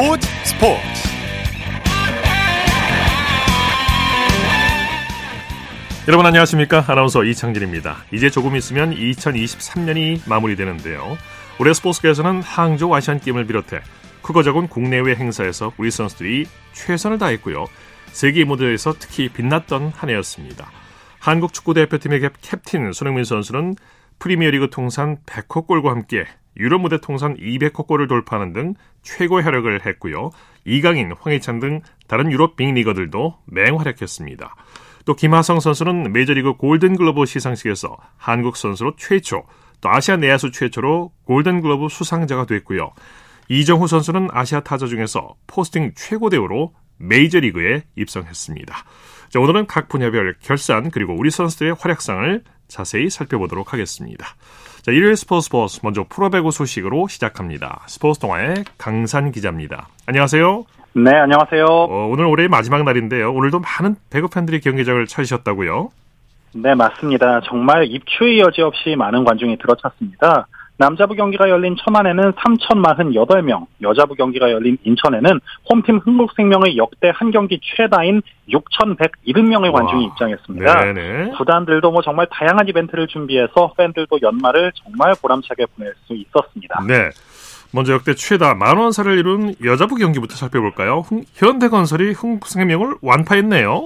스포츠 스포츠. 여러분 안녕하십니까? 아나운서 이창진입니다. 이제 조금 있으면 2023년이 마무리되는데요. 올해 스포츠계에서는 항저 아시안게임을 비롯해 크고 작은 국내외 행사에서 우리 선수들이 최선을 다했고요. 세계 무대에서 특히 빛났던 한 해였습니다. 한국 축구대표팀의 캡틴 손흥민 선수는 프리미어리그 통산 100호 골과 함께 유럽 무대 통산 200호 골을 돌파하는 등 최고 혈력을 했고요. 이강인, 황희찬 등 다른 유럽 빅리거들도 맹활약했습니다. 또 김하성 선수는 메이저리그 골든글러브 시상식에서 한국 선수로 최초, 또 아시아 내야수 최초로 골든글러브 수상자가 됐고요. 이정후 선수는 아시아 타자 중에서 포스팅 최고 대우로 메이저리그에 입성했습니다. 자, 오늘은 각 분야별 결산 그리고 우리 선수들의 활약상을 자세히 살펴보도록 하겠습니다. 자, 일요일 스포츠 스포츠 먼저 프로배구 소식으로 시작합니다. 스포츠 동아의 강산 기자입니다. 안녕하세요. 네, 안녕하세요. 어, 오늘 올해의 마지막 날인데요. 오늘도 많은 배구 팬들이 경기장을 찾으셨다고요? 네, 맞습니다. 정말 입추의 여지 없이 많은 관중이 들어찼습니다. 남자부 경기가 열린 천안에는 3,048명, 여자부 경기가 열린 인천에는 홈팀 흥국생명의 역대 한 경기 최다인 6,170명의 관중이 와, 입장했습니다. 네네. 구단들도 뭐 정말 다양한 이벤트를 준비해서 팬들도 연말을 정말 보람차게 보낼 수 있었습니다. 네. 먼저 역대 최다 만원사를 이룬 여자부 경기부터 살펴볼까요? 현대건설이 흥국생명을 완파했네요.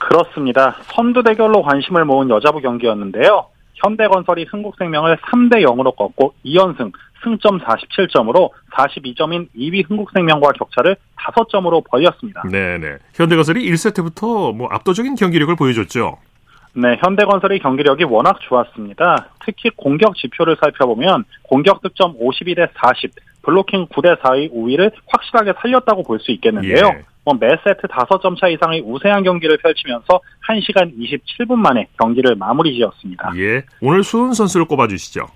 그렇습니다. 선두 대결로 관심을 모은 여자부 경기였는데요. 현대건설이 흥국생명을 3대 0으로 꺾고 2연승, 승점 47점으로 42점인 2위 흥국생명과 격차를 5점으로 벌렸습니다. 네네. 현대건설이 1세트부터 뭐 압도적인 경기력을 보여줬죠. 네, 현대건설의 경기력이 워낙 좋았습니다. 특히 공격 지표를 살펴보면 공격 득점 52대 40, 블로킹 9대 4의 우위를 확실하게 살렸다고 볼 수 있겠는데요. 예. 뭐매 세트 5점 차 이상의 우세한 경기를 펼치면서 1시간 27분 만에 경기를 마무리 지었습니다. 예. 오늘 수훈 선수를 꼽아주시죠.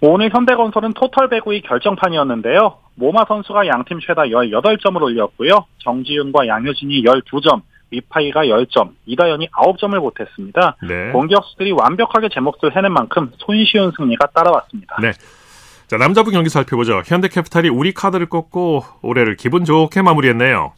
오늘 현대건설은 토탈 배구의 결정판이었는데요. 모마 선수가 양팀 최다 18점을 올렸고요. 정지윤과 양효진이 12점, 위파이가 10점, 이다연이 9점을 보탰습니다. 네. 공격수들이 완벽하게 제 몫을 해낸 만큼 손쉬운 승리가 따라왔습니다. 네. 자, 남자부 경기 살펴보죠. 현대캐피탈이 우리 카드를 꺾고 올해를 기분 좋게 마무리했네요.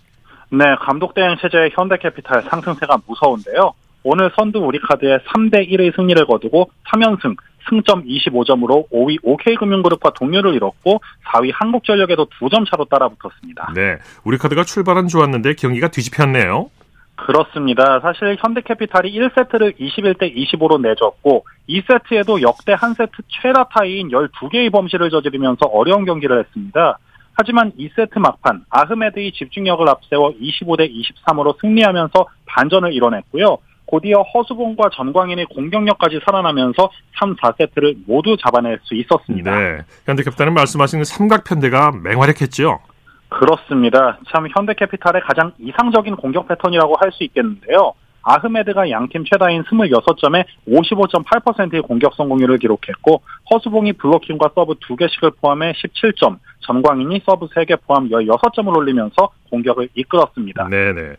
네, 감독 대행 체제의 현대캐피탈 상승세가 무서운데요. 오늘 선두 우리카드에 3대 1의 승리를 거두고 3연승, 승점 25점으로 5위 OK금융그룹과 동료를 이뤘고 4위 한국전력에도 2점 차로 따라붙었습니다. 네, 우리카드가 출발은 좋았는데 경기가 뒤집혔네요. 그렇습니다. 사실 현대캐피탈이 1세트를 21대 25로 내줬고 2세트에도 역대 한 세트 최다 타이인 12개의 범실을 저지르면서 어려운 경기를 했습니다. 하지만 2세트 막판 아흐메드의 집중력을 앞세워 25대 23으로 승리하면서 반전을 이뤄냈고요. 곧이어 허수봉과 전광인의 공격력까지 살아나면서 3, 4세트를 모두 잡아낼 수 있었습니다. 네. 현대캐피탈은 말씀하신 그 삼각편대가 맹활약했죠? 그렇습니다. 참 현대캐피탈의 가장 이상적인 공격 패턴이라고 할 수 있겠는데요. 아흐메드가 양팀 최다인 26점에 55.8%의 공격 성공률을 기록했고 허수봉이 블로킹과 서브 2개씩을 포함해 17점, 전광인이 서브 3개 포함 16점을 올리면서 공격을 이끌었습니다. 네네.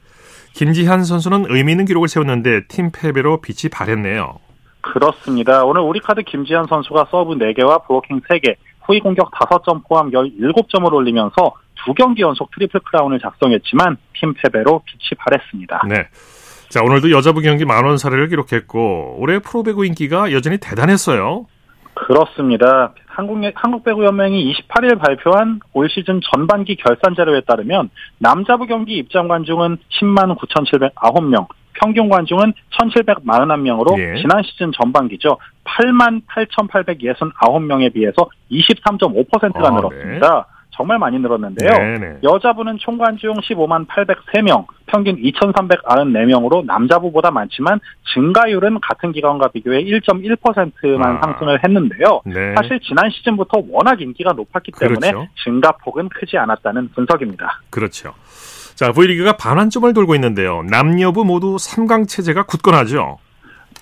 김지한 선수는 의미 있는 기록을 세웠는데 팀 패배로 빛이 바랬네요. 그렇습니다. 오늘 우리 카드 김지한 선수가 서브 4개와 블로킹 3개, 후위 공격 5점 포함 17점을 올리면서 두 경기 연속 트리플 크라운을 작성했지만 팀 패배로 빛이 바랬습니다. 네. 자, 오늘도 여자부 경기 만원 사례를 기록했고 올해 프로배구 인기가 여전히 대단했어요. 그렇습니다. 한국, 한국배구연맹이 28일 발표한 올 시즌 전반기 결산 자료에 따르면 남자부 경기 입장 관중은 10만 9,709명, 평균 관중은 1,741명으로 예. 지난 시즌 전반기죠. 8만 8,869명에 비해서 23.5%가 아, 늘었습니다. 네. 정말 많이 늘었는데요. 네네. 여자부는 총관중 15만 803명, 평균 2,394명으로 남자부보다 많지만 증가율은 같은 기간과 비교해 1.1%만 아. 상승을 했는데요. 네. 사실 지난 시즌부터 워낙 인기가 높았기 때문에 그렇죠. 증가폭은 크지 않았다는 분석입니다. 그렇죠. 자, V리그가 반환점을 돌고 있는데요. 남녀부 모두 3강 체제가 굳건하죠.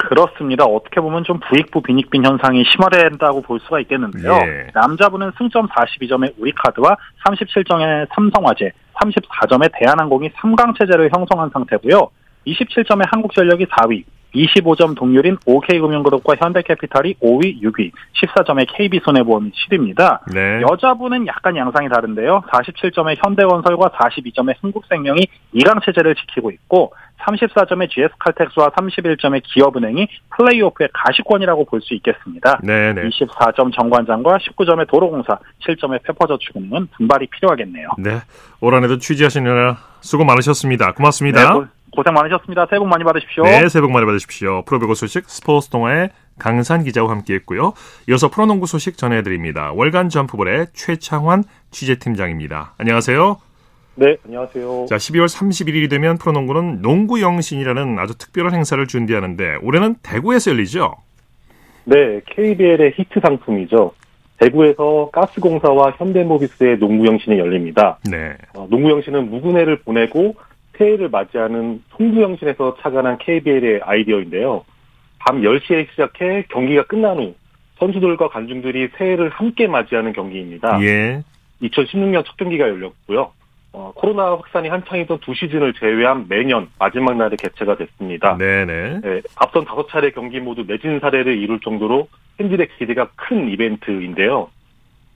그렇습니다. 어떻게 보면 좀 부익부 빈익빈 현상이 심화된다고 볼 수가 있겠는데요. 예. 남자부는 승점 42점의 우리카드와 37점의 삼성화재, 34점의 대한항공이 3강 체제를 형성한 상태고요. 27점의 한국전력이 4위, 25점 동률인 OK금융그룹과 현대캐피탈이 5위, 6위, 14점의 KB손해보험이 7위입니다. 네. 여자부는 약간 양상이 다른데요. 47점의 현대건설과 42점의 흥국생명이 2강 체제를 지키고 있고 34점의 GS칼텍스와 31점의 기업은행이 플레이오프의 가시권이라고 볼 수 있겠습니다. 네, 네. 24점 정관장과 19점의 도로공사, 7점의 페퍼저축은행은 분발이 필요하겠네요. 네. 올 한해도 취재하시느라 수고 많으셨습니다. 고맙습니다. 네, 고, 고생 많으셨습니다. 새해 복 많이 받으십시오. 네, 새해 복 많이 받으십시오. 프로배구 소식 스포츠 동아의 강산 기자와 함께했고요. 이어서 프로농구 소식 전해드립니다. 월간 점프볼의 최창환 취재팀장입니다. 안녕하세요. 네, 안녕하세요. 자, 12월 31일이 되면 프로농구는 농구 영신이라는 아주 특별한 행사를 준비하는데 올해는 대구에서 열리죠? 네, KBL의 히트 상품이죠. 대구에서 가스공사와 현대모비스의 농구 영신이 열립니다. 네. 어, 농구 영신은 무근해를 보내고 새해를 맞이하는 송구 영신에서 착안한 KBL의 아이디어인데요. 밤 10시에 시작해 경기가 끝난 후 선수들과 관중들이 새해를 함께 맞이하는 경기입니다. 예. 2016년 첫 경기가 열렸고요. 어, 코로나 확산이 한창이던 두 시즌을 제외한 매년 마지막 날에 개최가 됐습니다. 네네. 네, 앞선 다섯 차례 경기 모두 매진 사례를 이룰 정도로 팬들의 기대가 큰 이벤트인데요.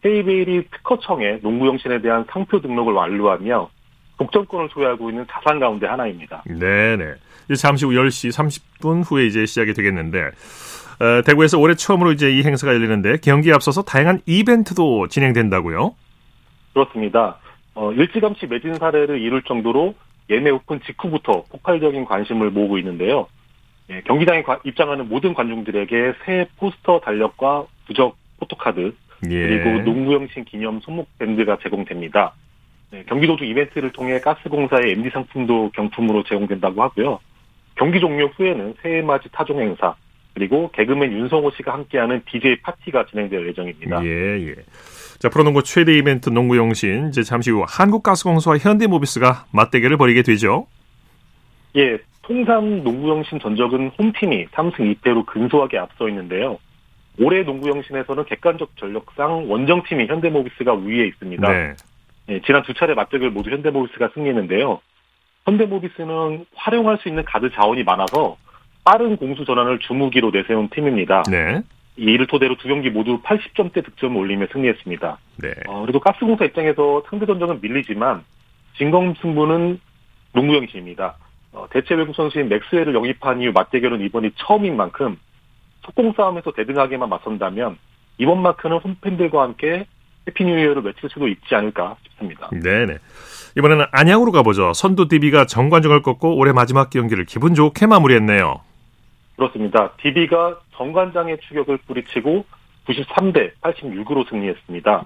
KBL이 특허청에 농구 영신에 대한 상표 등록을 완료하며 독점권을 소유하고 있는 자산 가운데 하나입니다. 네네. 이제 잠시 후 10시 30분 후에 이제 시작이 되겠는데, 어, 대구에서 올해 처음으로 이제 이 행사가 열리는데, 경기에 앞서서 다양한 이벤트도 진행된다고요? 그렇습니다. 어, 일찌감치 매진 사례를 이룰 정도로 예매 오픈 직후부터 폭발적인 관심을 모으고 있는데요. 예, 경기장에 과- 입장하는 모든 관중들에게 새 포스터 달력과 부적 포토카드 예. 그리고 농구영신 기념 손목 밴드가 제공됩니다. 네, 경기 도중 이벤트를 통해 가스공사의 MD 상품도 경품으로 제공된다고 하고요. 경기 종료 후에는 새해 맞이 타종 행사 그리고 개그맨 윤성호 씨가 함께하는 DJ 파티가 진행될 예정입니다. 예, 예. 자, 프로농구 최대 이벤트 농구 영신, 이제 잠시 후 한국가스공사와 현대모비스가 맞대결을 벌이게 되죠? 예, 통산 농구영신 전적은 홈팀이 3승 2패로 근소하게 앞서 있는데요. 올해 농구 영신에서는 객관적 전력상 원정팀이 현대모비스가 우위에 있습니다. 네. 예, 지난 두 차례 맞대결 모두 현대모비스가 승리했는데요. 현대모비스는 활용할 수 있는 가드 자원이 많아서 빠른 공수 전환을 주무기로 내세운 팀입니다. 네. 이 이를 토대로 두 경기 모두 80점대 득점을 올리며 승리했습니다. 네. 어, 그래도 가스공사 입장에서 상대 전적은 밀리지만 진검 승부는 농구영신입니다. 어, 대체 외국 선수인 맥스웰을 영입한 이후 맞대결은 이번이 처음인 만큼 속공 싸움에서 대등하게만 맞선다면 이번 마크는 홈팬들과 함께 해피뉴이어를 외칠 수도 있지 않을까 싶습니다. 네네. 이번에는 안양으로 가보죠. 선두 DB가 정관중을 꺾고 올해 마지막 경기를 기분 좋게 마무리했네요. 그렇습니다. DB가 정관장의 추격을 뿌리치고 93대 86으로 승리했습니다.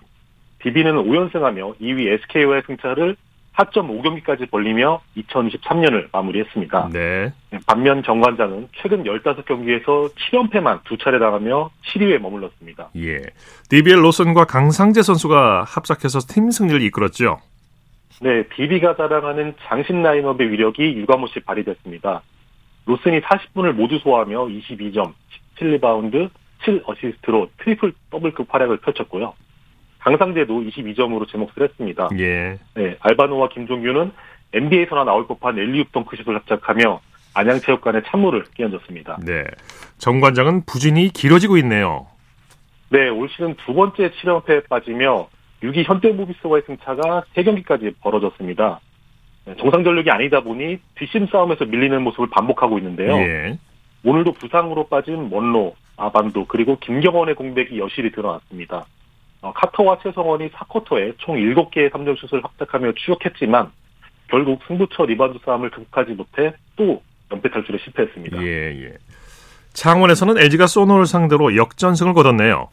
DB는 5연승하며 2위 SK와의 승차를 4.5경기까지 벌리며 2023년을 마무리했습니다. 네. 반면 정관장은 최근 15경기에서 7연패만 두 차례 당하며 7위에 머물렀습니다. 예. DB 로슨과 강상재 선수가 합작해서 팀 승리를 이끌었죠. 네, DB가 자랑하는 장신 라인업의 위력이 유감없이 발휘됐습니다. 로슨이 40분을 모두 소화하며 22점, 17리바운드, 7어시스트로 트리플 더블급 활약을 펼쳤고요. 강상재도 22점으로 제몫을 했습니다. 예. 네, 알바노와 김종규는 NBA에서나 나올 법한 alley-oop 덩크슛을 합작하며 안양체육관에 찬물을 끼얹었습니다. 네. 정관장은 부진이 길어지고 있네요. 네, 올 시즌 두 번째 7연패에 빠지며 6위 현대모비스와의 승차가 3경기까지 벌어졌습니다. 네, 정상 전력이 아니다 보니 뒷심 싸움에서 밀리는 모습을 반복하고 있는데요. 예. 오늘도 부상으로 빠진 먼로, 아반도 그리고 김경원의 공백이 여실히 드러났습니다. 어, 카터와 최성원이 4쿼터에 총 7개의 3점 슛을 합작하며 추격했지만 결국 승부처 리바운드 싸움을 극복하지 못해 또 연패 탈출에 실패했습니다. 예, 예. 창원에서는 LG가 소노를 상대로 역전승을 거뒀네요.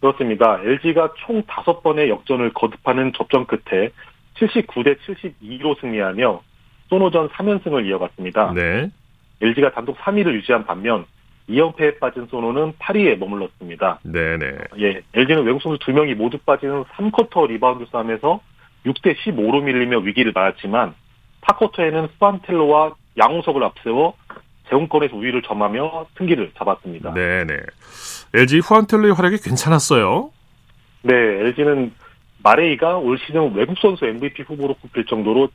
그렇습니다. LG가 총 5번의 역전을 거듭하는 접전 끝에 79대 72로 승리하며 소노전 3연승을 이어갔습니다. 네. LG가 단독 3위를 유지한 반면 2연패에 빠진 소노는 8위에 머물렀습니다. 네, 네. 예, LG는 외국 선수 2명이 모두 빠지는 3쿼터 리바운드 싸움에서 6대 15로 밀리며 위기를 맞았지만 4쿼터에는 후안 텔로와 양홍석을 앞세워 제공권에서 우위를 점하며 승기를 잡았습니다. 네, 네. LG 후안 텔로의 활약이 괜찮았어요. 네, LG는 마레이가 올 시즌 외국 선수 MVP 후보로 꼽힐 정도로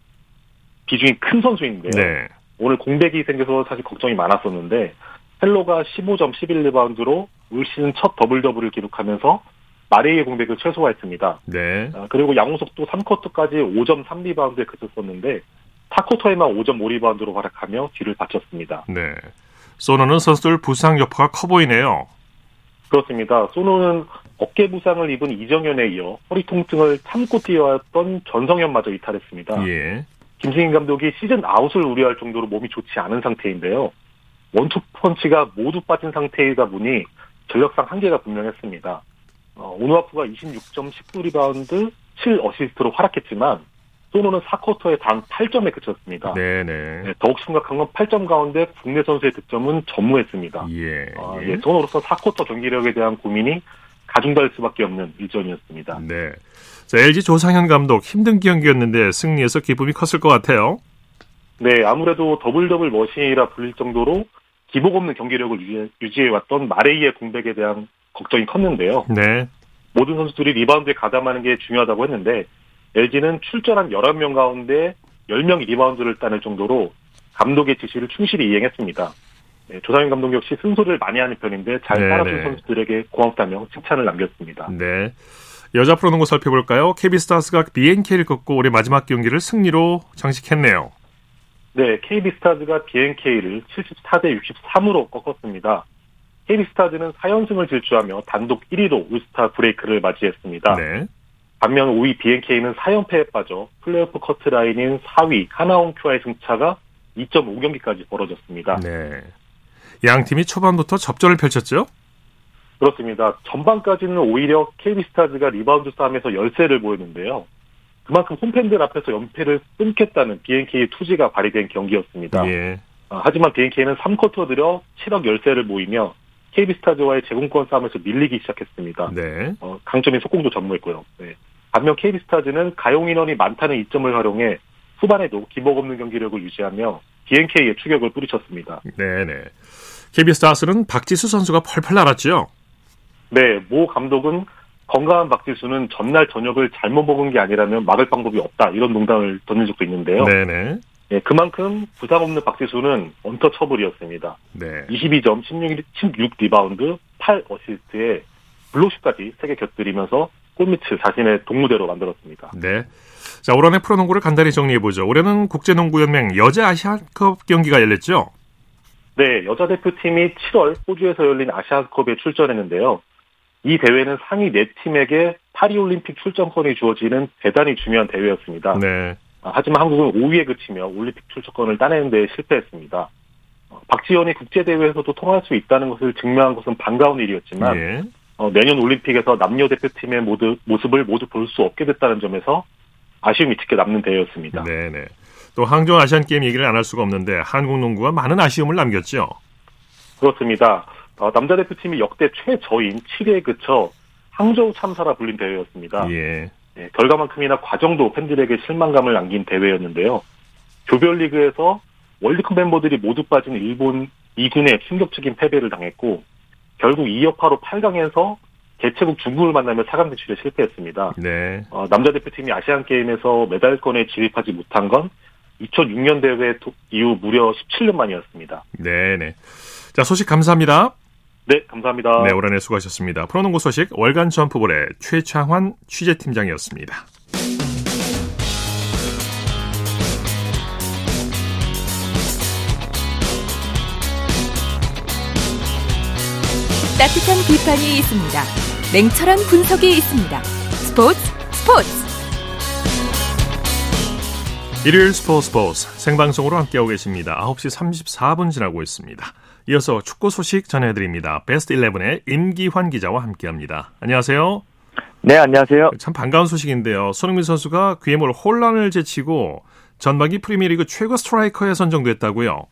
비중이 큰 선수인데요. 네. 오늘 공백이 생겨서 사실 걱정이 많았었는데 텔로가 15점 11리바운드로 올 시즌 첫 더블 더블을 기록하면서 마레이의 공백을 최소화했습니다. 네. 아, 그리고 양홍석도 3쿼터까지 5점 3리바운드에 그쳤었는데 4쿼터에만 5점 5리바운드로 활약하며 뒤를 받쳤습니다. 네. 소노는 선수들 부상 여파가 커 보이네요. 그렇습니다. 소노는 어깨 부상을 입은 이정현에 이어 허리 통증을 참고 뛰어왔던 전성현마저 이탈했습니다. 예. 김승기 감독이 시즌 아웃을 우려할 정도로 몸이 좋지 않은 상태인데요. 원투 펀치가 모두 빠진 상태이다 보니 전력상 한계가 분명했습니다. 어, 오누아쿠가 26점 19 리바운드 7 어시스트로 활약했지만 소노는 4쿼터에 단 8점에 그쳤습니다. 네네. 네, 더욱 심각한 건 8점 가운데 국내 선수의 득점은 전무했습니다. 예. 어, 예. 예, 소노로서 4쿼터 경기력에 대한 고민이 가중될 수밖에 없는 일전이었습니다. 네. 자, LG 조상현 감독 힘든 경기였는데 승리해서 기쁨이 컸을 것 같아요. 네, 아무래도 더블 더블 머신이라 불릴 정도로 기복 없는 경기력을 유지- 유지해왔던 마레이의 공백에 대한 걱정이 컸는데요. 네. 모든 선수들이 리바운드에 가담하는 게 중요하다고 했는데 LG는 출전한 11명 가운데 10명이 리바운드를 따낼 정도로 감독의 지시를 충실히 이행했습니다. 네, 조상현 감독 역시 잔소리를 많이 하는 편인데 잘 네네. 따라준 선수들에게 고맙다며 칭찬을 남겼습니다. 네. 여자 프로농구 살펴볼까요? KB스타스가 BNK를 꺾고 올해 마지막 경기를 승리로 장식했네요. 네, KB스타즈가 BNK를 74대 63으로 꺾었습니다. KB스타즈는 4연승을 질주하며 단독 1위로 올스타 브레이크를 맞이했습니다. 네. 반면 5위 BNK는 4연패에 빠져 플레이오프 커트 라인인 4위 하나원큐와의 승차가 2.5경기까지 벌어졌습니다. 네. 양 팀이 초반부터 접전을 펼쳤죠? 그렇습니다. 전반까지는 오히려 KB스타즈가 리바운드 싸움에서 열세를 보였는데요. 그만큼 홈팬들 앞에서 연패를 끊겠다는 BNK의 투지가 발휘된 경기였습니다. 예. 아, 하지만 BNK는 3쿼터 들여 7억 열세를 보이며 KB스타즈와의 제공권 싸움에서 밀리기 시작했습니다. 네. 어, 강점인 속공도 전무했고요. 네. 반면 KB스타즈는 가용 인원이 많다는 이점을 활용해 후반에도 기복 없는 경기력을 유지하며 BNK의 추격을 뿌리쳤습니다. 네네. KB스타스는 박지수 선수가 펄펄 날았죠? 네, 모 감독은 건강한 박지수는 전날 저녁을 잘못 먹은 게 아니라면 막을 방법이 없다 이런 농담을 던진 적도 있는데요. 네네. 네, 그만큼 부상 없는 박지수는 untouchable이었습니다. 네. 22점, 16, 16 리바운드, 8 어시스트에 블록슛까지 3개 곁들이면서 골밑을 자신의 독무대로 만들었습니다. 네. 자, 올 한해 프로농구를 간단히 정리해보죠. 올해는 국제농구연맹 여자 아시아컵 경기가 열렸죠? 네, 여자 대표팀이 7월 호주에서 열린 아시아컵에 출전했는데요. 이 대회는 상위 4팀에게 파리올림픽 출전권이 주어지는 대단히 중요한 대회였습니다. 네. 아, 하지만 한국은 5위에 그치며 올림픽 출전권을 따내는 데 실패했습니다. 어, 박지원이 국제대회에서도 통할 수 있다는 것을 증명한 것은 반가운 일이었지만 예. 어, 내년 올림픽에서 남녀 대표팀의 모두, 모습을 모두 볼 수 없게 됐다는 점에서 아쉬움이 짙게 남는 대회였습니다. 네네. 또 항저우 아시안 게임 얘기를 안 할 수가 없는데 한국 농구가 많은 아쉬움을 남겼죠? 그렇습니다. 어, 남자 대표팀이 역대 최저인 7위에 그쳐 항저우 참사라 불린 대회였습니다. 예. 예, 결과만큼이나 과정도 팬들에게 실망감을 남긴 대회였는데요. 조별리그에서 월드컵 멤버들이 모두 빠진 일본 2군에 충격적인 패배를 당했고 결국 2여파로 8강에서 개최국 중국을 만나며 4강 진출에 실패했습니다. 네. 어, 남자 대표팀이 아시안 게임에서 메달권에 진입하지 못한 건 2006년 대회 도- 이후 무려 17년 만이었습니다. 네네. 자, 소식 감사합니다. 네, 감사합니다. 네, 올 한해 수고하셨습니다. 프로농구 소식 월간 점프볼의 최창환 취재팀장이었습니다. 따뜻한 비판이 있습니다. 냉철한 분석이 있습니다. 스포츠 스포츠 일요일 스포츠 스포츠 생방송으로 함께하고 계십니다. 9시 34분 지나고 있습니다. 이어서 축구 소식 전해드립니다. 베스트 11의 임기환 기자와 함께합니다. 안녕하세요. 네, 안녕하세요. 참 반가운 소식인데요. 손흥민 선수가 괴물 혼란을 제치고 전반기 프리미어리그 최고 스트라이커에 선정됐다고요.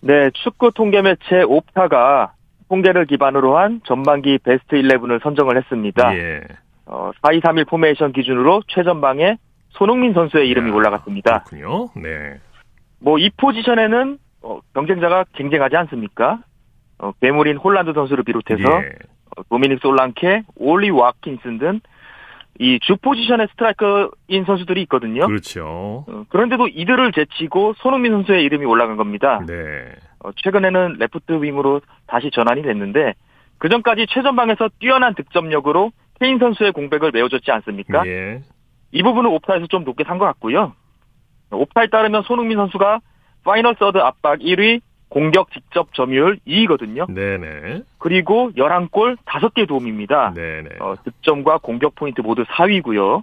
네, 축구 통계 매체 옵타가 통계를 기반으로 한 전반기 베스트 11을 선정을 했습니다. 예. 어, 4-2-3-1 포메이션 기준으로 최전방에 손흥민 선수의 이름이 야, 올라갔습니다. 그렇군요. 네. 뭐 이 포지션에는 어, 경쟁자가 쟁쟁하지 않습니까? 어, 괴물인 홀란드 선수를 비롯해서 예. 어, 도미닉 솔랑케, 올리 왓킨스 등 이 주 포지션의 스트라이커인 선수들이 있거든요. 그렇죠. 어, 그런데도 이들을 제치고 손흥민 선수의 이름이 올라간 겁니다. 네. 어, 최근에는 레프트 윙으로 다시 전환이 됐는데 그 전까지 최전방에서 뛰어난 득점력으로 케인 선수의 공백을 메워줬지 않습니까? 예. 이 부분은 옵타에서 좀 높게 산 것 같고요. 옵타에 따르면 손흥민 선수가 final third 압박 1위, 공격 직접 점유율 2위거든요. 네네. 그리고 11골 5개 도움입니다. 네네. 어, 득점과 공격 포인트 모두 4위고요.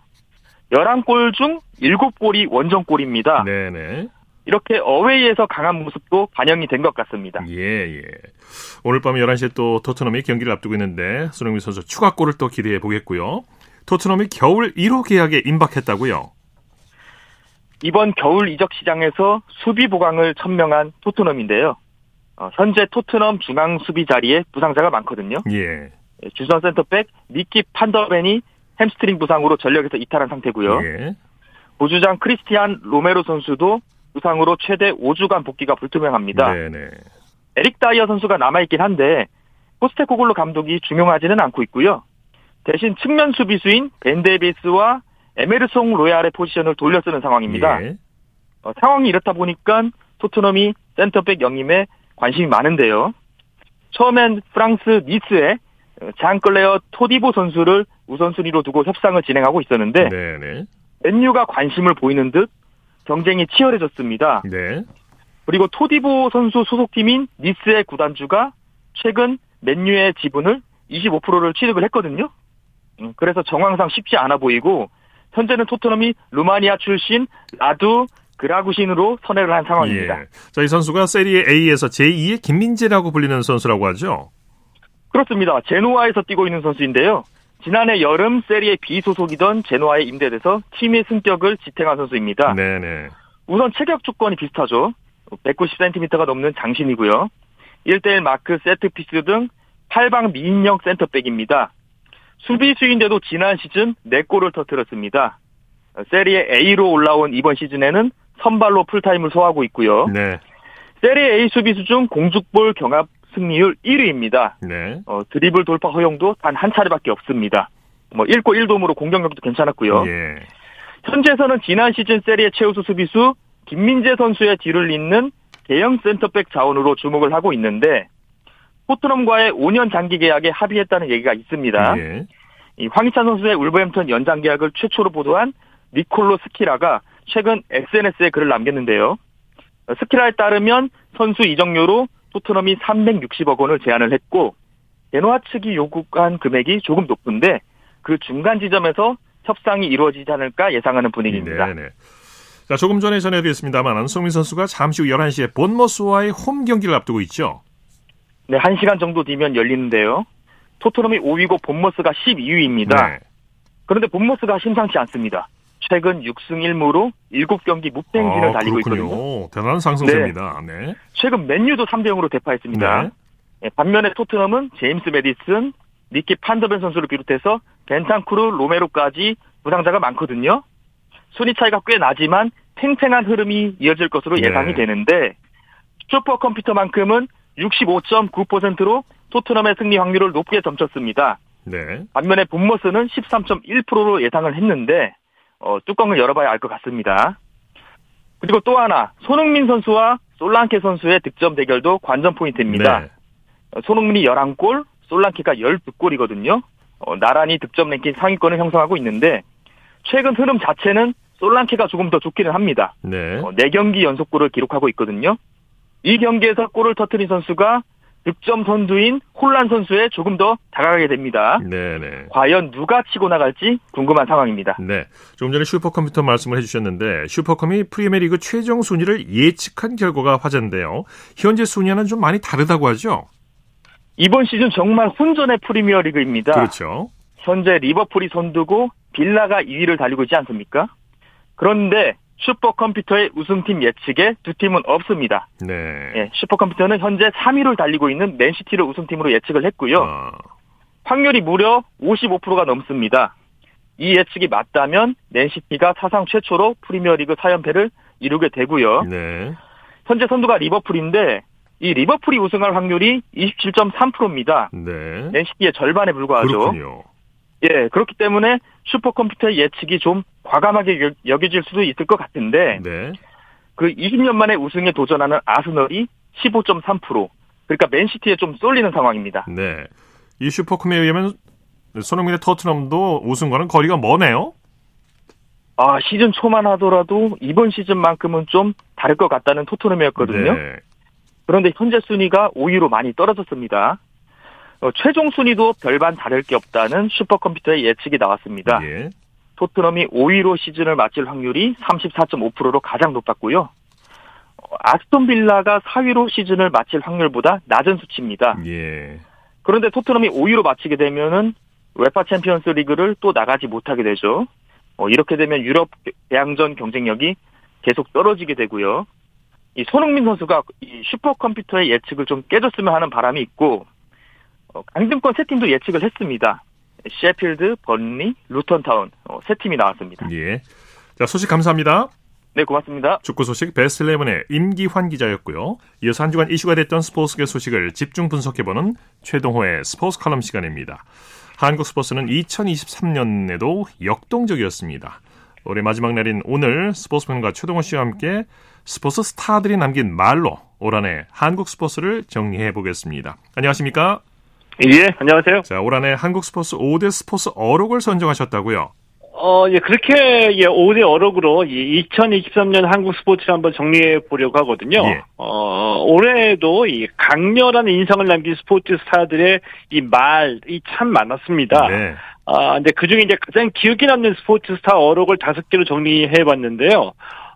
11골 중 7골이 원정골입니다. 네네. 이렇게 어웨이에서 강한 모습도 반영이 된 것 같습니다. 예, 예. 오늘 밤 11시에 또 토트넘이 경기를 앞두고 있는데 손흥민 선수 추가골을 또 기대해 보겠고요. 토트넘이 겨울 1호 계약에 임박했다고요? 이번 겨울 이적 시장에서 수비 보강을 천명한 토트넘인데요. 어, 현재 토트넘 중앙 수비 자리에 부상자가 많거든요. 예. 주전 센터백 미키 판더벤이 햄스트링 부상으로 전력에서 이탈한 상태고요. 예. 부주장 크리스티안 로메로 선수도 부상으로 최대 5주간 복귀가 불투명합니다. 네네. 에릭 다이어 선수가 남아있긴 한데 포스테코글루 감독이 중용하지는 않고 있고요. 대신 측면 수비수인 벤 데이비스와 에메르송 로얄의 포지션을 돌려 쓰는 상황입니다. 예. 어, 상황이 이렇다 보니까 토트넘이 센터백 영입에 관심이 많은데요. 처음엔 프랑스 니스에 장클레르 토디보 선수를 우선순위로 두고 협상을 진행하고 있었는데 네네. 맨유가 관심을 보이는 듯 경쟁이 치열해졌습니다. 네. 그리고 토디보 선수 소속팀인 니스의 구단주가 최근 맨유의 지분을 25%를 취득을 했거든요. 음, 그래서 정황상 쉽지 않아 보이고 현재는 토트넘이 루마니아 출신 라두 그라구신으로 선회를 한 상황입니다. 예. 자, 이 선수가 세리에 A에서 제2의 김민재라고 불리는 선수라고 하죠? 그렇습니다. 제노아에서 뛰고 있는 선수인데요. 지난해 여름 세리에 B 소속이던 제노아에 임대돼서 팀의 승격을 지탱한 선수입니다. 네네. 우선 체격 조건이 비슷하죠. 190cm가 넘는 장신이고요. 1대1 마크, 세트피스 등 8방 미인형 센터백입니다. 수비수인데도 지난 시즌 4골을 터뜨렸습니다. 세리에 A로 올라온 이번 시즌에는 선발로 풀타임을 소화하고 있고요. 네. 세리에 A 수비수 중 공중볼 경합 승리율 1위입니다. 네. 어, 드리블 돌파 허용도 단 한 차례밖에 없습니다. 뭐 1골 1도움으로 공격력도 괜찮았고요. 예. 현재에서는 지난 시즌 세리의 최우수 수비수 김민재 선수의 뒤를 잇는 대형 센터백 자원으로 주목을 하고 있는데 토트넘과의 5년 장기 계약에 합의했다는 얘기가 있습니다. 예. 이 황희찬 선수의 울버햄튼 연장 계약을 최초로 보도한 니콜로 스키라가 최근 SNS에 글을 남겼는데요. 어, 스키라에 따르면 선수 이적료로 토트넘이 360억 원을 제안을 했고 베노아 측이 요구한 금액이 조금 높은데 그 중간 지점에서 협상이 이루어지지 않을까 예상하는 분위기입니다. 네네. 자, 조금 전에 전해드렸습니다만 손흥민 선수가 잠시 후 11시에 본머스와의 홈 경기를 앞두고 있죠. 네, 1시간 정도 뒤면 열리는데요. 토트넘이 5위고 본머스가 12위입니다. 네. 그런데 본머스가 심상치 않습니다. 최근 6승 1무로 7경기 무패행진을 아, 달리고 그렇군요. 있거든요. 대단한 상승세입니다. 네. 최근 맨유도 3대 0으로 대파했습니다. 네. 예, 반면에 토트넘은 제임스 메디슨, 니키 판더벤 선수를 비롯해서 벤탄쿠르, 로메로까지 부상자가 많거든요. 순위 차이가 꽤 나지만 팽팽한 흐름이 이어질 것으로 네. 예상이 되는데 슈퍼컴퓨터만큼은 65.9%로 토트넘의 승리 확률을 높게 점쳤습니다. 네. 반면에 본머스는 13.1%로 예상을 했는데 어, 뚜껑을 열어봐야 알 것 같습니다. 그리고 또 하나 손흥민 선수와 솔랑케 선수의 득점 대결도 관전 포인트입니다. 네. 어, 손흥민이 11골, 솔랑케가 12골이거든요. 어, 나란히 득점 랭킹 상위권을 형성하고 있는데 최근 흐름 자체는 솔랑케가 조금 더 좋기는 합니다. 네. 어, 4경기 연속골을 기록하고 있거든요. 이 경기에서 골을 터뜨린 선수가 득점 선두인 홀란 선수에 조금 더 다가가게 됩니다. 네네. 과연 누가 치고 나갈지 궁금한 상황입니다. 네. 조금 전에 슈퍼컴퓨터 말씀을 해주셨는데 슈퍼컴이 프리미어리그 최종 순위를 예측한 결과가 화제인데요. 현재 순위와는 좀 많이 다르다고 하죠. 이번 시즌 정말 혼전의 프리미어리그입니다. 그렇죠. 현재 리버풀이 선두고 빌라가 2위를 달리고 있지 않습니까? 그런데 슈퍼컴퓨터의 우승팀 예측에 두 팀은 없습니다. 네. 예, 슈퍼컴퓨터는 현재 3위를 달리고 있는 맨시티를 우승팀으로 예측을 했고요. 아, 확률이 무려 55%가 넘습니다. 이 예측이 맞다면 맨시티가 사상 최초로 프리미어리그 4연패를 이루게 되고요. 네. 현재 선두가 리버풀인데 이 리버풀이 우승할 확률이 27.3%입니다. 네. 맨시티의 절반에 불과하죠. 그렇군요. 예, 그렇기 때문에 슈퍼컴퓨터의 예측이 좀 과감하게 여겨질 수도 있을 것 같은데 네. 그 20년 만에 우승에 도전하는 아스널이 15.3% 그러니까 맨시티에 좀 쏠리는 상황입니다. 네. 이 슈퍼컴에 의하면 손흥민의 토트넘도 우승과는 거리가 머네요. 아, 시즌 초만 하더라도 이번 시즌만큼은 좀 다를 것 같다는 토트넘이었거든요. 네. 그런데 현재 순위가 5위로 많이 떨어졌습니다. 어, 최종 순위도 별반 다를 게 없다는 슈퍼컴퓨터의 예측이 나왔습니다. 예. 토트넘이 5위로 시즌을 마칠 확률이 34.5%로 가장 높았고요. 어, 아스톤 빌라가 4위로 시즌을 마칠 확률보다 낮은 수치입니다. 예. 그런데 토트넘이 5위로 마치게 되면은 UEFA 챔피언스 리그를 또 나가지 못하게 되죠. 어, 이렇게 되면 유럽 대항전 경쟁력이 계속 떨어지게 되고요. 이 손흥민 선수가 이 슈퍼컴퓨터의 예측을 좀 깨줬으면 하는 바람이 있고 어, 강등권 세 팀도 예측을 했습니다. 셰필드, 번리, 루턴타운 어, 세 팀이 나왔습니다. 예. 자, 소식 감사합니다. 네, 고맙습니다. 축구 소식 베스트 11의 임기환 기자였고요. 이어서 한 주간 이슈가 됐던 스포츠계 소식을 집중 분석해보는 최동호의 스포츠 칼럼 시간입니다. 한국 스포츠는 2023년에도 역동적이었습니다. 올해 마지막 날인 오늘 스포츠 평론가 최동호 씨와 함께 스포츠 스타들이 남긴 말로 올 한해 한국 스포츠를 정리해 보겠습니다. 안녕하십니까? 예, 안녕하세요. 자, 올 한해 한국 스포츠 5대 스포츠 어록을 선정하셨다고요? 어, 예, 그렇게, 예, 5대 어록으로, 이 2023년 한국 스포츠를 한번 정리해 보려고 하거든요. 예. 어, 올해도 이 강렬한 인상을 남긴 스포츠 스타들의 이 말 이 참 많았습니다. 네. 아, 근데 그 중에 이제 가장 기억에 남는 스포츠 스타 어록을 다섯 개로 정리해 봤는데요.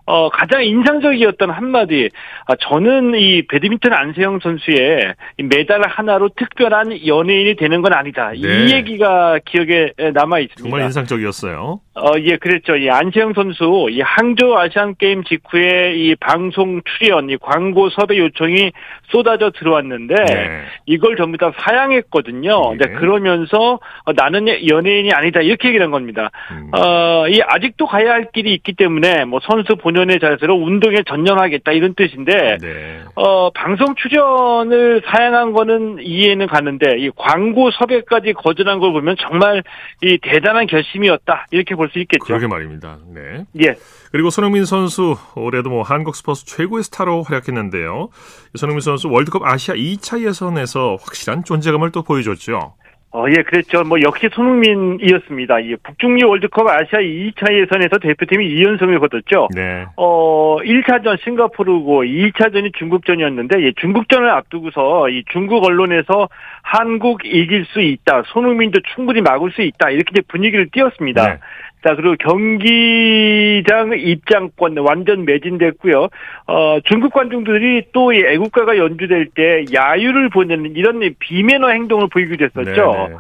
어, 가장 인상적이었던 한마디, 아, 저는 이 배드민턴 안세영 선수의 이 메달 하나로 특별한 연예인이 되는 건 아니다. 네. 이 얘기가 기억에 남아 있습니다. 정말 인상적이었어요. 어, 예, 그랬죠. 이 안세영 선수, 이 항저우 아시안 게임 직후에 이 방송 출연, 이 광고 섭외 요청이 쏟아져 들어왔는데, 네. 이걸 전부 다 사양했거든요. 예. 근데 그러면서 어, 나는 연예인이 아니다. 이렇게 얘기를 한 겁니다. 음. 어, 이 아직도 가야 할 길이 있기 때문에 뭐 선수 본 연의 자세로 운동에 전념하겠다 이런 뜻인데, 네. 어, 방송 출연을 사양한 거는 이해는 가는데, 이 광고 섭외까지 거절한 걸 보면 정말 이 대단한 결심이었다. 이렇게 볼 수 있겠죠. 그러게 말입니다. 네. 예. 그리고 손흥민 선수 올해도 뭐 한국 스포츠 최고의 스타로 활약했는데요. 손흥민 선수 월드컵 아시아 2차 예선에서 확실한 존재감을 또 보여줬죠. 어, 예, 그랬죠. 뭐, 역시 손흥민이었습니다. 이 북중미 월드컵 아시아 2차 예선에서 대표팀이 2연승을 거뒀죠. 네. 어, 1차전 싱가포르고 2차전이 중국전이었는데, 예, 중국전을 앞두고서 이 중국 언론에서 한국 이길 수 있다. 손흥민도 충분히 막을 수 있다. 이렇게 이제 분위기를 띄웠습니다. 네. 자, 그리고 경기장 입장권 완전 매진됐고요. 어, 중국 관중들이 또 이 애국가가 연주될 때 야유를 보내는 이런 비매너 행동을 보이기도 했었죠. 네.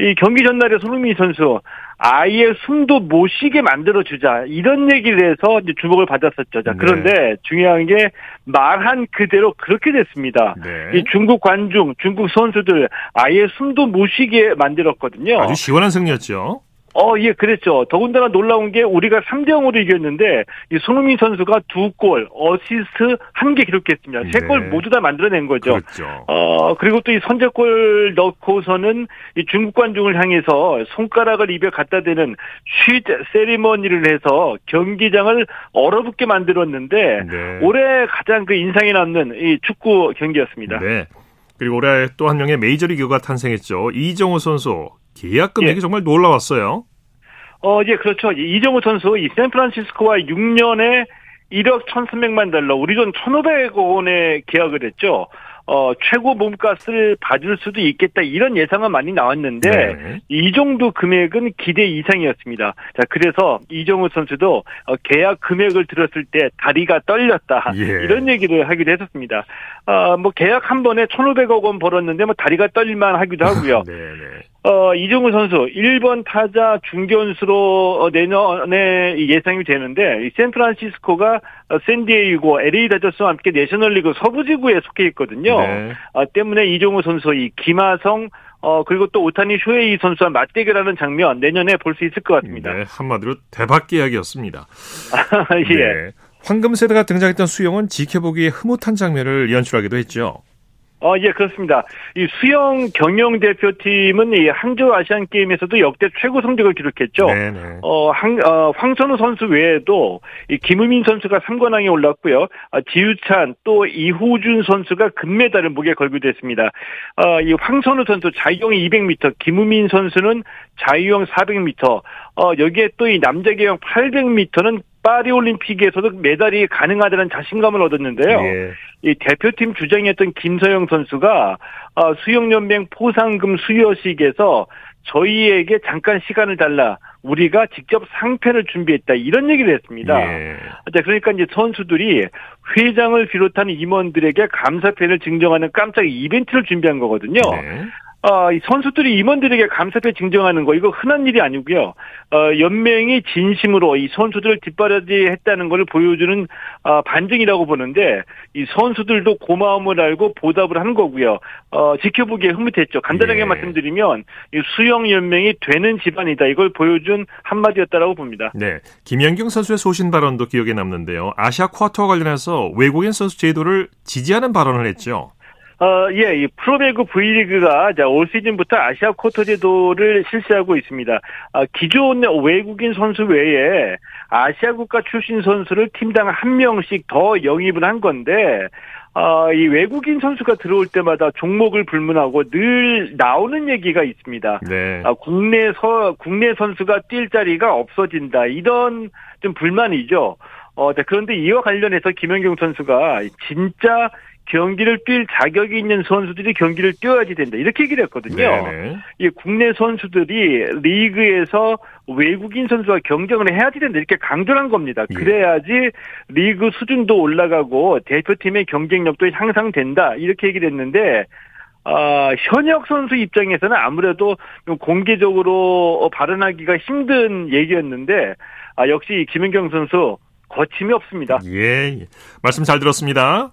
이 경기 전날에 손흥민 선수 아예 숨도 못 쉬게 만들어 주자 이런 얘기를 해서 이제 주목을 받았었죠. 자, 네. 그런데 중요한 게 말한 그대로 그렇게 됐습니다. 네. 이 중국 관중, 중국 선수들 아예 숨도 못 쉬게 만들었거든요. 아주 시원한 승리였죠. 어, 예, 그랬죠. 더군다나 놀라운 게 우리가 3대 0으로 이겼는데 이 손흥민 선수가 두 골, 어시스트 한 개 기록했습니다. 세골 네. 모두 다 만들어낸 거죠. 그렇죠. 어, 그리고 또 이 선제골 넣고서는 이 중국 관중을 향해서 손가락을 입에 갖다 대는 쉿 세리머니를 해서 경기장을 얼어붙게 만들었는데 네. 올해 가장 그 인상이 남는 이 축구 경기였습니다. 네. 그리고 올해 또 한 명의 메이저리그가 탄생했죠. 이정우 선수 계약 금액이 예. 정말 놀라웠어요. 어, 예, 그렇죠. 이- 이정우 선수, 이 샌프란시스코와 6년에 1억 1,300만 달러, 우리 돈 1,500억 원에 계약을 했죠. 어, 최고 몸값을 받을 수도 있겠다, 이런 예상은 많이 나왔는데, 네. 이 정도 금액은 기대 이상이었습니다. 자, 그래서 이정우 선수도 어, 계약 금액을 들었을 때 다리가 떨렸다. 예. 이런 얘기를 하기도 했었습니다. 어, 뭐 계약 한 번에 1,500억 원 벌었는데 뭐 다리가 떨릴만 하기도 하고요. 네, 네. 어, 이정우 선수 1번 타자 중견수로 어, 내년에 예상이 되는데 이 샌프란시스코가 어, 샌디에이고 LA 다저스와 함께 내셔널리그 서부지구에 속해 있거든요. 네. 어, 때문에 이정우 선수 이 김하성 어 그리고 또 오타니 쇼헤이 선수와 맞대결하는 장면 내년에 볼 수 있을 것 같습니다. 네, 한마디로 대박 계약이었습니다. 예. 네. 황금 세대가 등장했던 수영은 지켜보기에 흐뭇한 장면을 연출하기도 했죠. 어, 예, 그렇습니다. 이 수영 경영 대표팀은 이 항저우 아시안 게임에서도 역대 최고 성적을 기록했죠. 네네. 어, 황, 어, 황선우 선수 외에도 이 김우민 선수가 3관왕에 올랐고요. 아, 지우찬 또 이호준 선수가 금메달을 목에 걸고 됐습니다. 어, 이 황선우 선수 자유형 200m, 김우민 선수는 자유형 400m, 어, 여기에 또 이 남자 계형 800m는 파리 올림픽에서도 메달이 가능하다는 자신감을 얻었는데요. 예. 이 대표팀 주장이었던 김서영 선수가 어, 수영연맹 포상금 수여식에서 저희에게 잠깐 시간을 달라 우리가 직접 상패를 준비했다 이런 얘기를 했습니다. 예. 자, 그러니까 이제 선수들이 회장을 비롯한 임원들에게 감사패를 증정하는 깜짝 이벤트를 준비한 거거든요. 네. 아, 이 선수들이 임원들에게 감사패 증정하는 거 이거 흔한 일이 아니고요. 어, 연맹이 진심으로 이 선수들을 뒷바라지했다는 걸 보여주는 아, 반증이라고 보는데 이 선수들도 고마움을 알고 보답을 하는 거고요. 어, 지켜보기에 흐뭇했죠. 간단하게 예. 말씀드리면 이 수영 연맹이 되는 집안이다 이걸 보여준 한마디였다라고 봅니다. 네. 김연경 선수의 소신 발언도 기억에 남는데요. 아시아 쿼터와 관련해서 외국인 선수 제도를 지지하는 발언을 했죠. 어, 예, 이 프로배구 V리그가 자, 올 시즌부터 아시아 쿼터 제도를 실시하고 있습니다. 아, 기존 외국인 선수 외에 아시아 국가 출신 선수를 팀당 한 명씩 더 영입을 한 건데, 아, 이 외국인 선수가 들어올 때마다 종목을 불문하고 늘 나오는 얘기가 있습니다. 네. 아, 국내 서, 국내 선수가 뛸 자리가 없어진다. 이런 좀 불만이죠. 어, 네, 그런데 이와 관련해서 김연경 선수가 진짜 경기를 뛸 자격이 있는 선수들이 경기를 뛰어야지 된다. 이렇게 얘기를 했거든요. 이 국내 선수들이 리그에서 외국인 선수와 경쟁을 해야지 된다. 이렇게 강조를 한 겁니다. 예. 그래야지 리그 수준도 올라가고 대표팀의 경쟁력도 향상된다. 이렇게 얘기를 했는데 아, 현역 선수 입장에서는 아무래도 좀 공개적으로 발언하기가 힘든 얘기였는데, 아, 역시 김연경 선수 거침이 없습니다. 예. 예. 말씀 잘 들었습니다.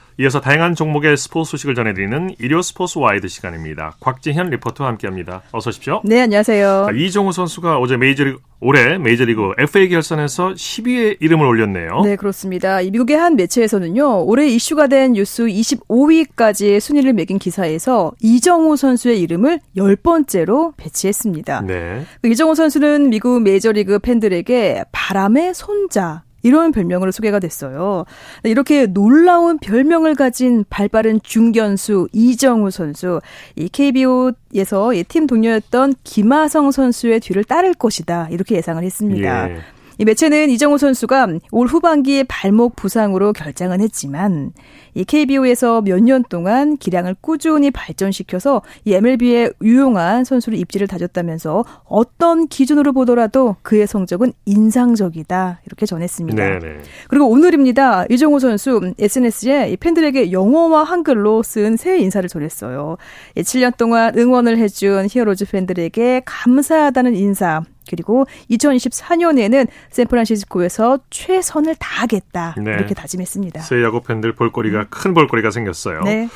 이어서 다양한 종목의 스포츠 소식을 전해드리는 일요 스포츠 와이드 시간입니다. 곽지연 리포터와 함께합니다. 어서 오십시오. 네, 안녕하세요. 자, 이정우 선수가 어제 메이저리그 올해 메이저리그 FA 결선에서 10위에 이름을 올렸네요. 네, 그렇습니다. 이 미국의 한 매체에서는요, 올해 이슈가 된 뉴스 25위까지 순위를 매긴 기사에서 이정우 선수의 이름을 10번째로 배치했습니다. 네. 그 이정우 선수는 미국 메이저리그 팬들에게 바람의 손자, 이런 별명으로 소개가 됐어요. 이렇게 놀라운 별명을 가진 발빠른 중견수 이정우 선수, 이 KBO에서 팀 동료였던 김하성 선수의 뒤를 따를 것이다. 이렇게 예상을 했습니다. 예. 이 매체는 이정우 선수가 올 후반기에 발목 부상으로 결장은 했지만 이 KBO에서 몇 년 동안 기량을 꾸준히 발전시켜서 이 MLB에 유용한 선수로 입지를 다졌다면서 어떤 기준으로 보더라도 그의 성적은 인상적이다 이렇게 전했습니다. 네네. 그리고 오늘입니다. 이정우 선수 SNS에 팬들에게 영어와 한글로 쓴새 인사를 전했어요. 7년 동안 응원을 해준 히어로즈 팬들에게 감사하다는 인사. 그리고 2024년에는 샌프란시스코에서 최선을 다하겠다. 네. 이렇게 다짐했습니다. 새 야구 팬들 볼거리가 큰 볼거리가 생겼어요. 네.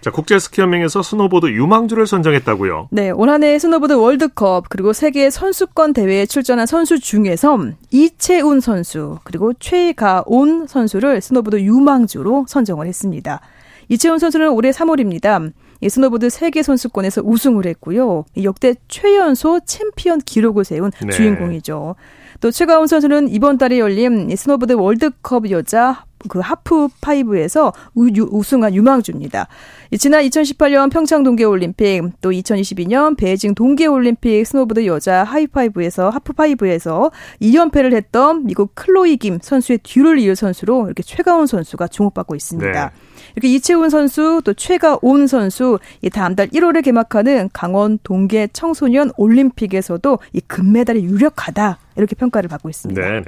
자, 국제 스키 연맹에서 스노보드 유망주를 선정했다고요. 네, 올 한해 스노보드 월드컵 그리고 세계 선수권 대회에 출전한 선수 중에서 이채운 선수 그리고 최가온 선수를 스노보드 유망주로 선정을 했습니다. 이채운 선수는 올해 3월입니다. 이 스노보드 세계 선수권에서 우승을 했고요. 이 역대 최연소 챔피언 기록을 세운 네. 주인공이죠. 또 최가온 선수는 이번 달에 열린 이 스노보드 월드컵 여자 그 하프파이프에서 우, 우승한 유망주입니다. 지난 2018년 평창 동계올림픽 또 2022년 베이징 동계올림픽 스노보드 여자 하이파이브에서 하프파이프에서 2연패를 했던 미국 클로이 김 선수의 뒤를 이을 선수로 이렇게 최가온 선수가 주목받고 있습니다. 네. 이렇게 이채훈 선수 또 최가온 선수 이 다음 달 1월에 개막하는 강원 동계 청소년 올림픽에서도 이 금메달이 유력하다 이렇게 평가를 받고 있습니다. 네.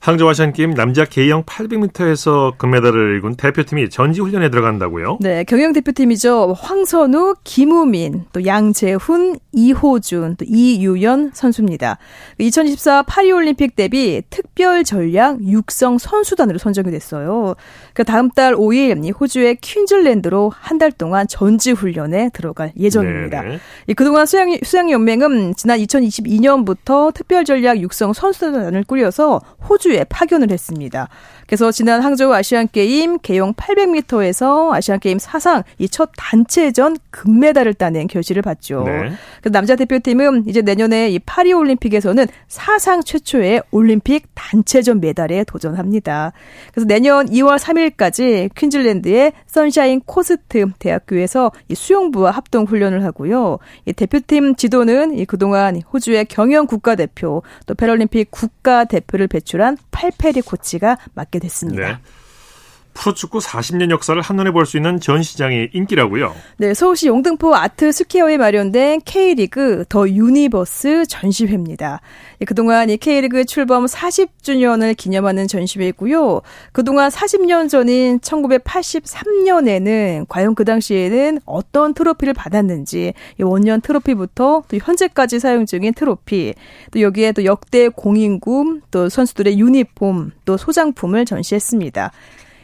네. 항저우 아시안게임 남자 개영 800m에서 금메달을 일군 대표팀이 전지훈련에 들어간다고요? 네, 경영 대표팀이죠. 황선우, 김우민, 또 양재훈, 이호준, 또 이유연 선수입니다. 2024 파리올림픽 대비 특별 전략 육성 선수단으로 선정이 됐어요. 그 다음 달 5일 호주의 퀸즐랜드로 한 달 동안 전지 훈련에 들어갈 예정입니다. 네네. 그동안 수영 수영연맹은 지난 2022년부터 특별 전략 육성 선수단을 꾸려서 호주 에 파견을 했습니다. 그래서 지난 항저우 아시안 게임 개영 800m에서 아시안 게임 사상 이 첫 단체전 금메달을 따낸 결실을 봤죠. 네. 그 남자 대표팀은 이제 내년에 이 파리 올림픽에서는 사상 최초의 올림픽 단체전 메달에 도전합니다. 그래서 내년 2월 3일까지 퀸즐랜드의 선샤인 코스트 대학교에서 이 수영부와 합동 훈련을 하고요. 이 대표팀 지도는 이 그동안 호주의 경영 국가대표 또 패럴림픽 국가대표를 배출한 팔페리 코치가 맡게 됐습니다. 네. 프로축구 40년 역사를 한눈에 볼 수 있는 전시장이 인기라고요. 네, 서울시 영등포 아트 스퀘어에 마련된 K리그 The Universe 전시회입니다. 예, 그동안 이 K리그 출범 40주년을 기념하는 전시회고요. 그동안 40년 전인 1983년에는 과연 그 당시에는 어떤 트로피를 받았는지 원년 트로피부터 또 현재까지 사용 중인 트로피 또 여기에 또 역대 공인구 또 선수들의 유니폼 또 소장품을 전시했습니다.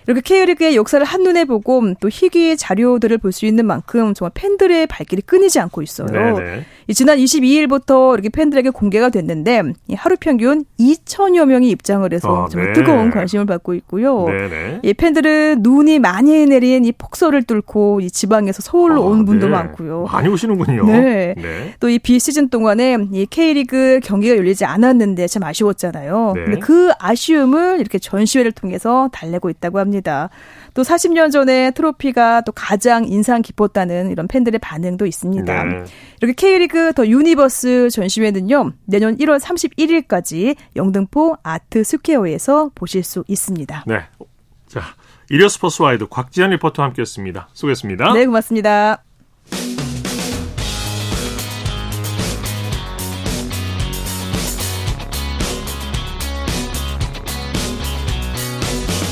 이렇게 K리그의 역사를 한눈에 보고 또 희귀의 자료들을 볼 수 있는 만큼 정말 팬들의 발길이 끊이지 않고 있어요. 네네. 지난 22일부터 이렇게 팬들에게 공개가 됐는데 하루 평균 2천여 명이 입장을 해서 아, 정말 네. 뜨거운 관심을 받고 있고요. 네네. 이 팬들은 눈이 많이 내린 이 폭설을 뚫고 이 지방에서 서울로 아, 온 분도 네. 많고요. 많이 오시는군요. 네. 네. 또 이 비시즌 동안에 이 K리그 경기가 열리지 않았는데 참 아쉬웠잖아요. 네. 근데 그 아쉬움을 이렇게 전시회를 통해서 달래고 있다고 합니다. 합니다. 또 40년 전에 트로피가 또 가장 인상 깊었다는 이런 팬들의 반응도 있습니다. 네. 이렇게 K리그 The Universe 전시회는요, 내년 1월 31일까지 영등포 아트 스퀘어에서 보실 수 있습니다. 네. 자, 일요 스포츠 와이드 곽지연 리포터와 함께 했습니다. 수고했습니다. 네, 고맙습니다.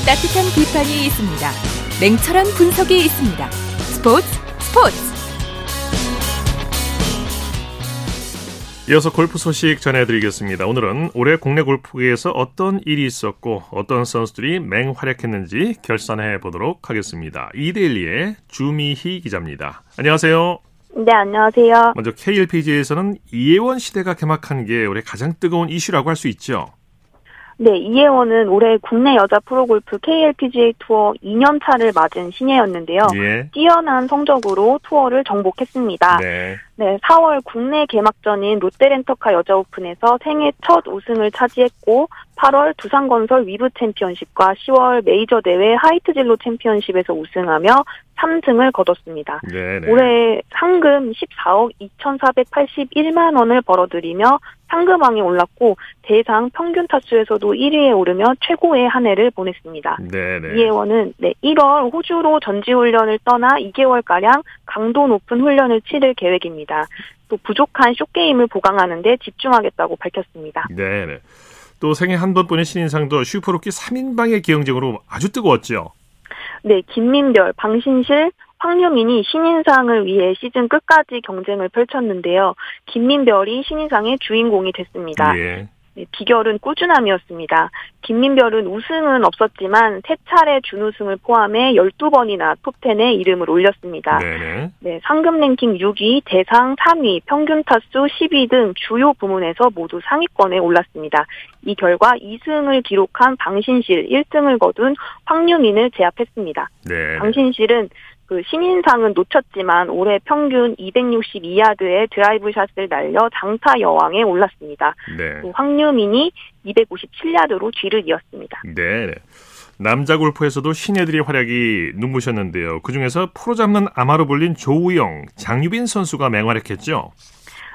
따뜻한 비판이 있습니다. 냉철한 분석이 있습니다. 스포츠 스포츠. 이어서 골프 소식 전해드리겠습니다. 오늘은 올해 국내 골프계에서 어떤 일이 있었고 어떤 선수들이 맹활약했는지 결산해 보도록 하겠습니다. 이데일리의 주미희 기자입니다. 안녕하세요. 네, 안녕하세요. 먼저 KLPGA에서는 이혜원 시대가 개막한 게 올해 가장 뜨거운 이슈라고 할 수 있죠. 네, 이혜원은 올해 국내 여자 프로골프 KLPGA 투어 2년 차를 맞은 신예였는데요. 예. 뛰어난 성적으로 투어를 정복했습니다. 네. 네, 4월 국내 개막전인 롯데렌터카 여자오픈에서 생애 첫 우승을 차지했고 8월 두산건설 위브 챔피언십과 10월 메이저 대회 하이트진로 챔피언십에서 우승하며 3승을 거뒀습니다. 네네. 올해 상금 14억 2,481만 원을 벌어들이며 상금왕에 올랐고 대상 평균 타수에서도 1위에 오르며 최고의 한 해를 보냈습니다. 네네. 이혜원은 네, 1월 호주로 전지훈련을 떠나 2개월가량 강도 높은 훈련을 치를 계획입니다. 또 부족한 쇼게임을 보강하는 데 집중하겠다고 밝혔습니다. 네. 또 생애 한 번뿐인 신인상도 슈퍼루키 3인방의 경쟁으로 아주 뜨거웠죠. 네, 김민별, 방신실, 황유민이 신인상을 위해 시즌 끝까지 경쟁을 펼쳤는데요. 김민별이 신인상의 주인공이 됐습니다. 예. 네, 비결은 꾸준함이었습니다. 김민별은 우승은 없었지만 세 차례 준우승을 포함해 12번이나 톱10에 이름을 올렸습니다. 네네. 네, 상금 랭킹 6위, 대상 3위, 평균 타수 10위 등 주요 부문에서 모두 상위권에 올랐습니다. 이 결과 2승을 기록한 방신실, 1등을 거둔 황유민을 제압했습니다. 네. 방신실은 그 신인상은 놓쳤지만 올해 평균 262야드의 드라이브 샷을 날려 장타 여왕에 올랐습니다. 네. 황유민이 257야드로 뒤를 이었습니다. 네. 남자 골프에서도 신예들의 활약이 눈부셨는데요. 그중에서 프로 잡는 아마로 불린 조우영, 장유빈 선수가 맹활약했죠.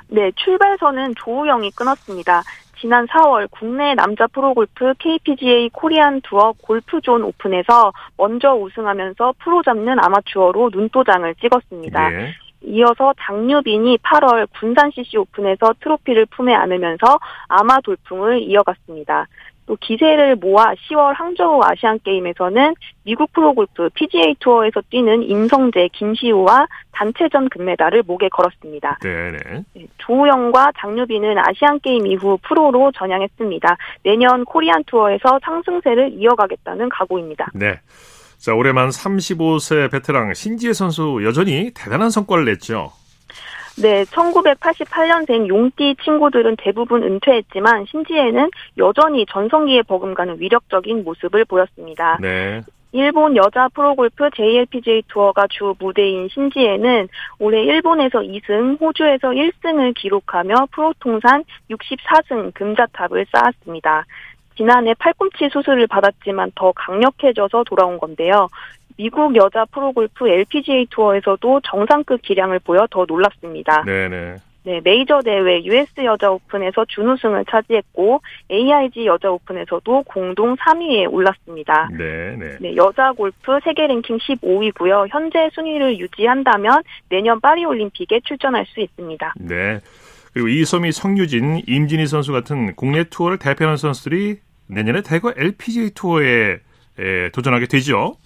네, 출발선은 조우영이 끊었습니다. 지난 4월 국내 남자 프로골프 KPGA 코리안 투어 골프존 오픈에서 먼저 우승하면서 프로 잡는 아마추어로 눈도장을 찍었습니다. 네. 이어서 장유빈이 8월 군산 CC 오픈에서 트로피를 품에 안으면서 아마 돌풍을 이어갔습니다. 또 기세를 모아 10월 항저우 아시안 게임에서는 미국 프로골프 PGA 투어에서 뛰는 임성재, 김시우와 단체전 금메달을 목에 걸었습니다. 네네. 네, 조우영과 장유빈은 아시안 게임 이후 프로로 전향했습니다. 내년 코리안 투어에서 상승세를 이어가겠다는 각오입니다. 네. 자, 올해만 35세 베테랑 신지애 선수 여전히 대단한 성과를 냈죠. 네, 1988년생 용띠 친구들은 대부분 은퇴했지만 신지애는 여전히 전성기에 버금가는 위력적인 모습을 보였습니다. 네. 일본 여자 프로골프 JLPGA 투어가 주 무대인 신지애는 올해 일본에서 2승, 호주에서 1승을 기록하며 프로 통산 64승 금자탑을 쌓았습니다. 지난해 팔꿈치 수술을 받았지만 더 강력해져서 돌아온 건데요. 미국 여자 프로골프 LPGA 투어에서도 정상급 기량을 보여 더 놀랍습니다. 네네. 네, 메이저 대회 US 여자 오픈에서 준우승을 차지했고 AIG 여자 오픈에서도 공동 3위에 올랐습니다. 네, 네. 네, 여자 골프 세계 랭킹 15위고요. 현재 순위를 유지한다면 내년 파리 올림픽에 출전할 수 있습니다. 네. 그리고 이소미, 성유진, 임진희 선수 같은 국내 투어를 대표하는 선수들이 내년에 대거 LPGA 투어에 도전하게 되죠.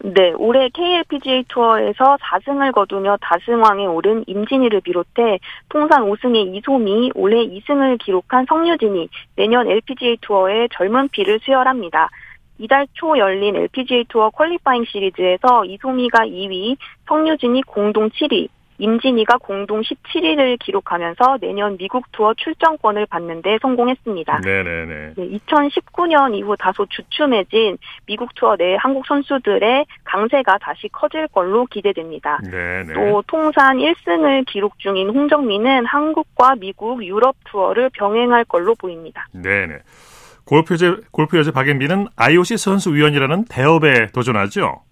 네, 올해 KLPGA 투어에서 4승을 거두며 다승왕에 오른 임진희를 비롯해 통산 5승의 이소미, 올해 2승을 기록한 성유진이 내년 LPGA 투어에 젊은 피를 수혈합니다. 이달 초 열린 LPGA 투어 qualifying 시리즈에서 이소미가 2위, 성유진이 공동 7위, 임진희가 공동 17위를 기록하면서 내년 미국 투어 출전권을 받는 데 성공했습니다. 네네네. 네, 2019년 이후 다소 주춤해진 미국 투어 내 한국 선수들의 강세가 다시 커질 걸로 기대됩니다. 네네. 또 통산 1승을 기록 중인 홍정민은 한국과 미국, 유럽 투어를 병행할 걸로 보입니다. 네네. 골프 여제, 골프 여제 박앤비는 IOC 선수위원이라는 대업에 도전하죠?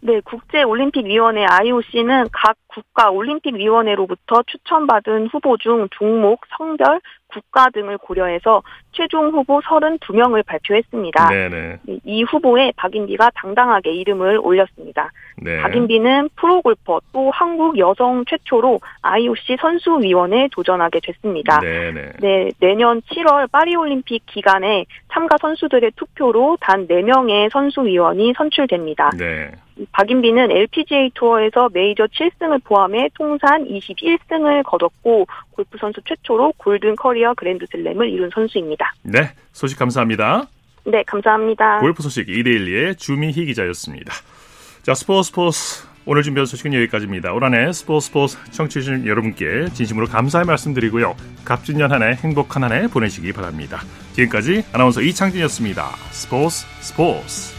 네, 국제올림픽위원회 IOC는 각 국가 올림픽위원회로부터 추천받은 후보 중 종목, 성별, 국가 등을 고려해서 최종 후보 32명을 발표했습니다. 네네. 이 후보에 박인비가 당당하게 이름을 올렸습니다. 네. 박인비는 프로골퍼 또 한국 여성 최초로 IOC 선수위원회에 도전하게 됐습니다. 네네. 네, 내년 7월 파리올림픽 기간에 참가 선수들의 투표로 단 4명의 선수위원이 선출됩니다. 네. 박인비는 LPGA 투어에서 메이저 7승을 포함해 통산 21승을 거뒀고 골프 선수 최초로 golden career 그랜드슬램을 이룬 선수입니다. 네, 소식 감사합니다. 네, 감사합니다. 골프 소식 이데일리의 주미희 기자였습니다. 자, 스포츠 스포츠 오늘 준비한 소식은 여기까지입니다. 올 한해 스포츠 스포츠 청취해주신 여러분께 진심으로 감사의 말씀드리고요. 갑진년 한 해 행복한 한 해 보내시기 바랍니다. 지금까지 아나운서 이창진이었습니다. 스포츠 스포츠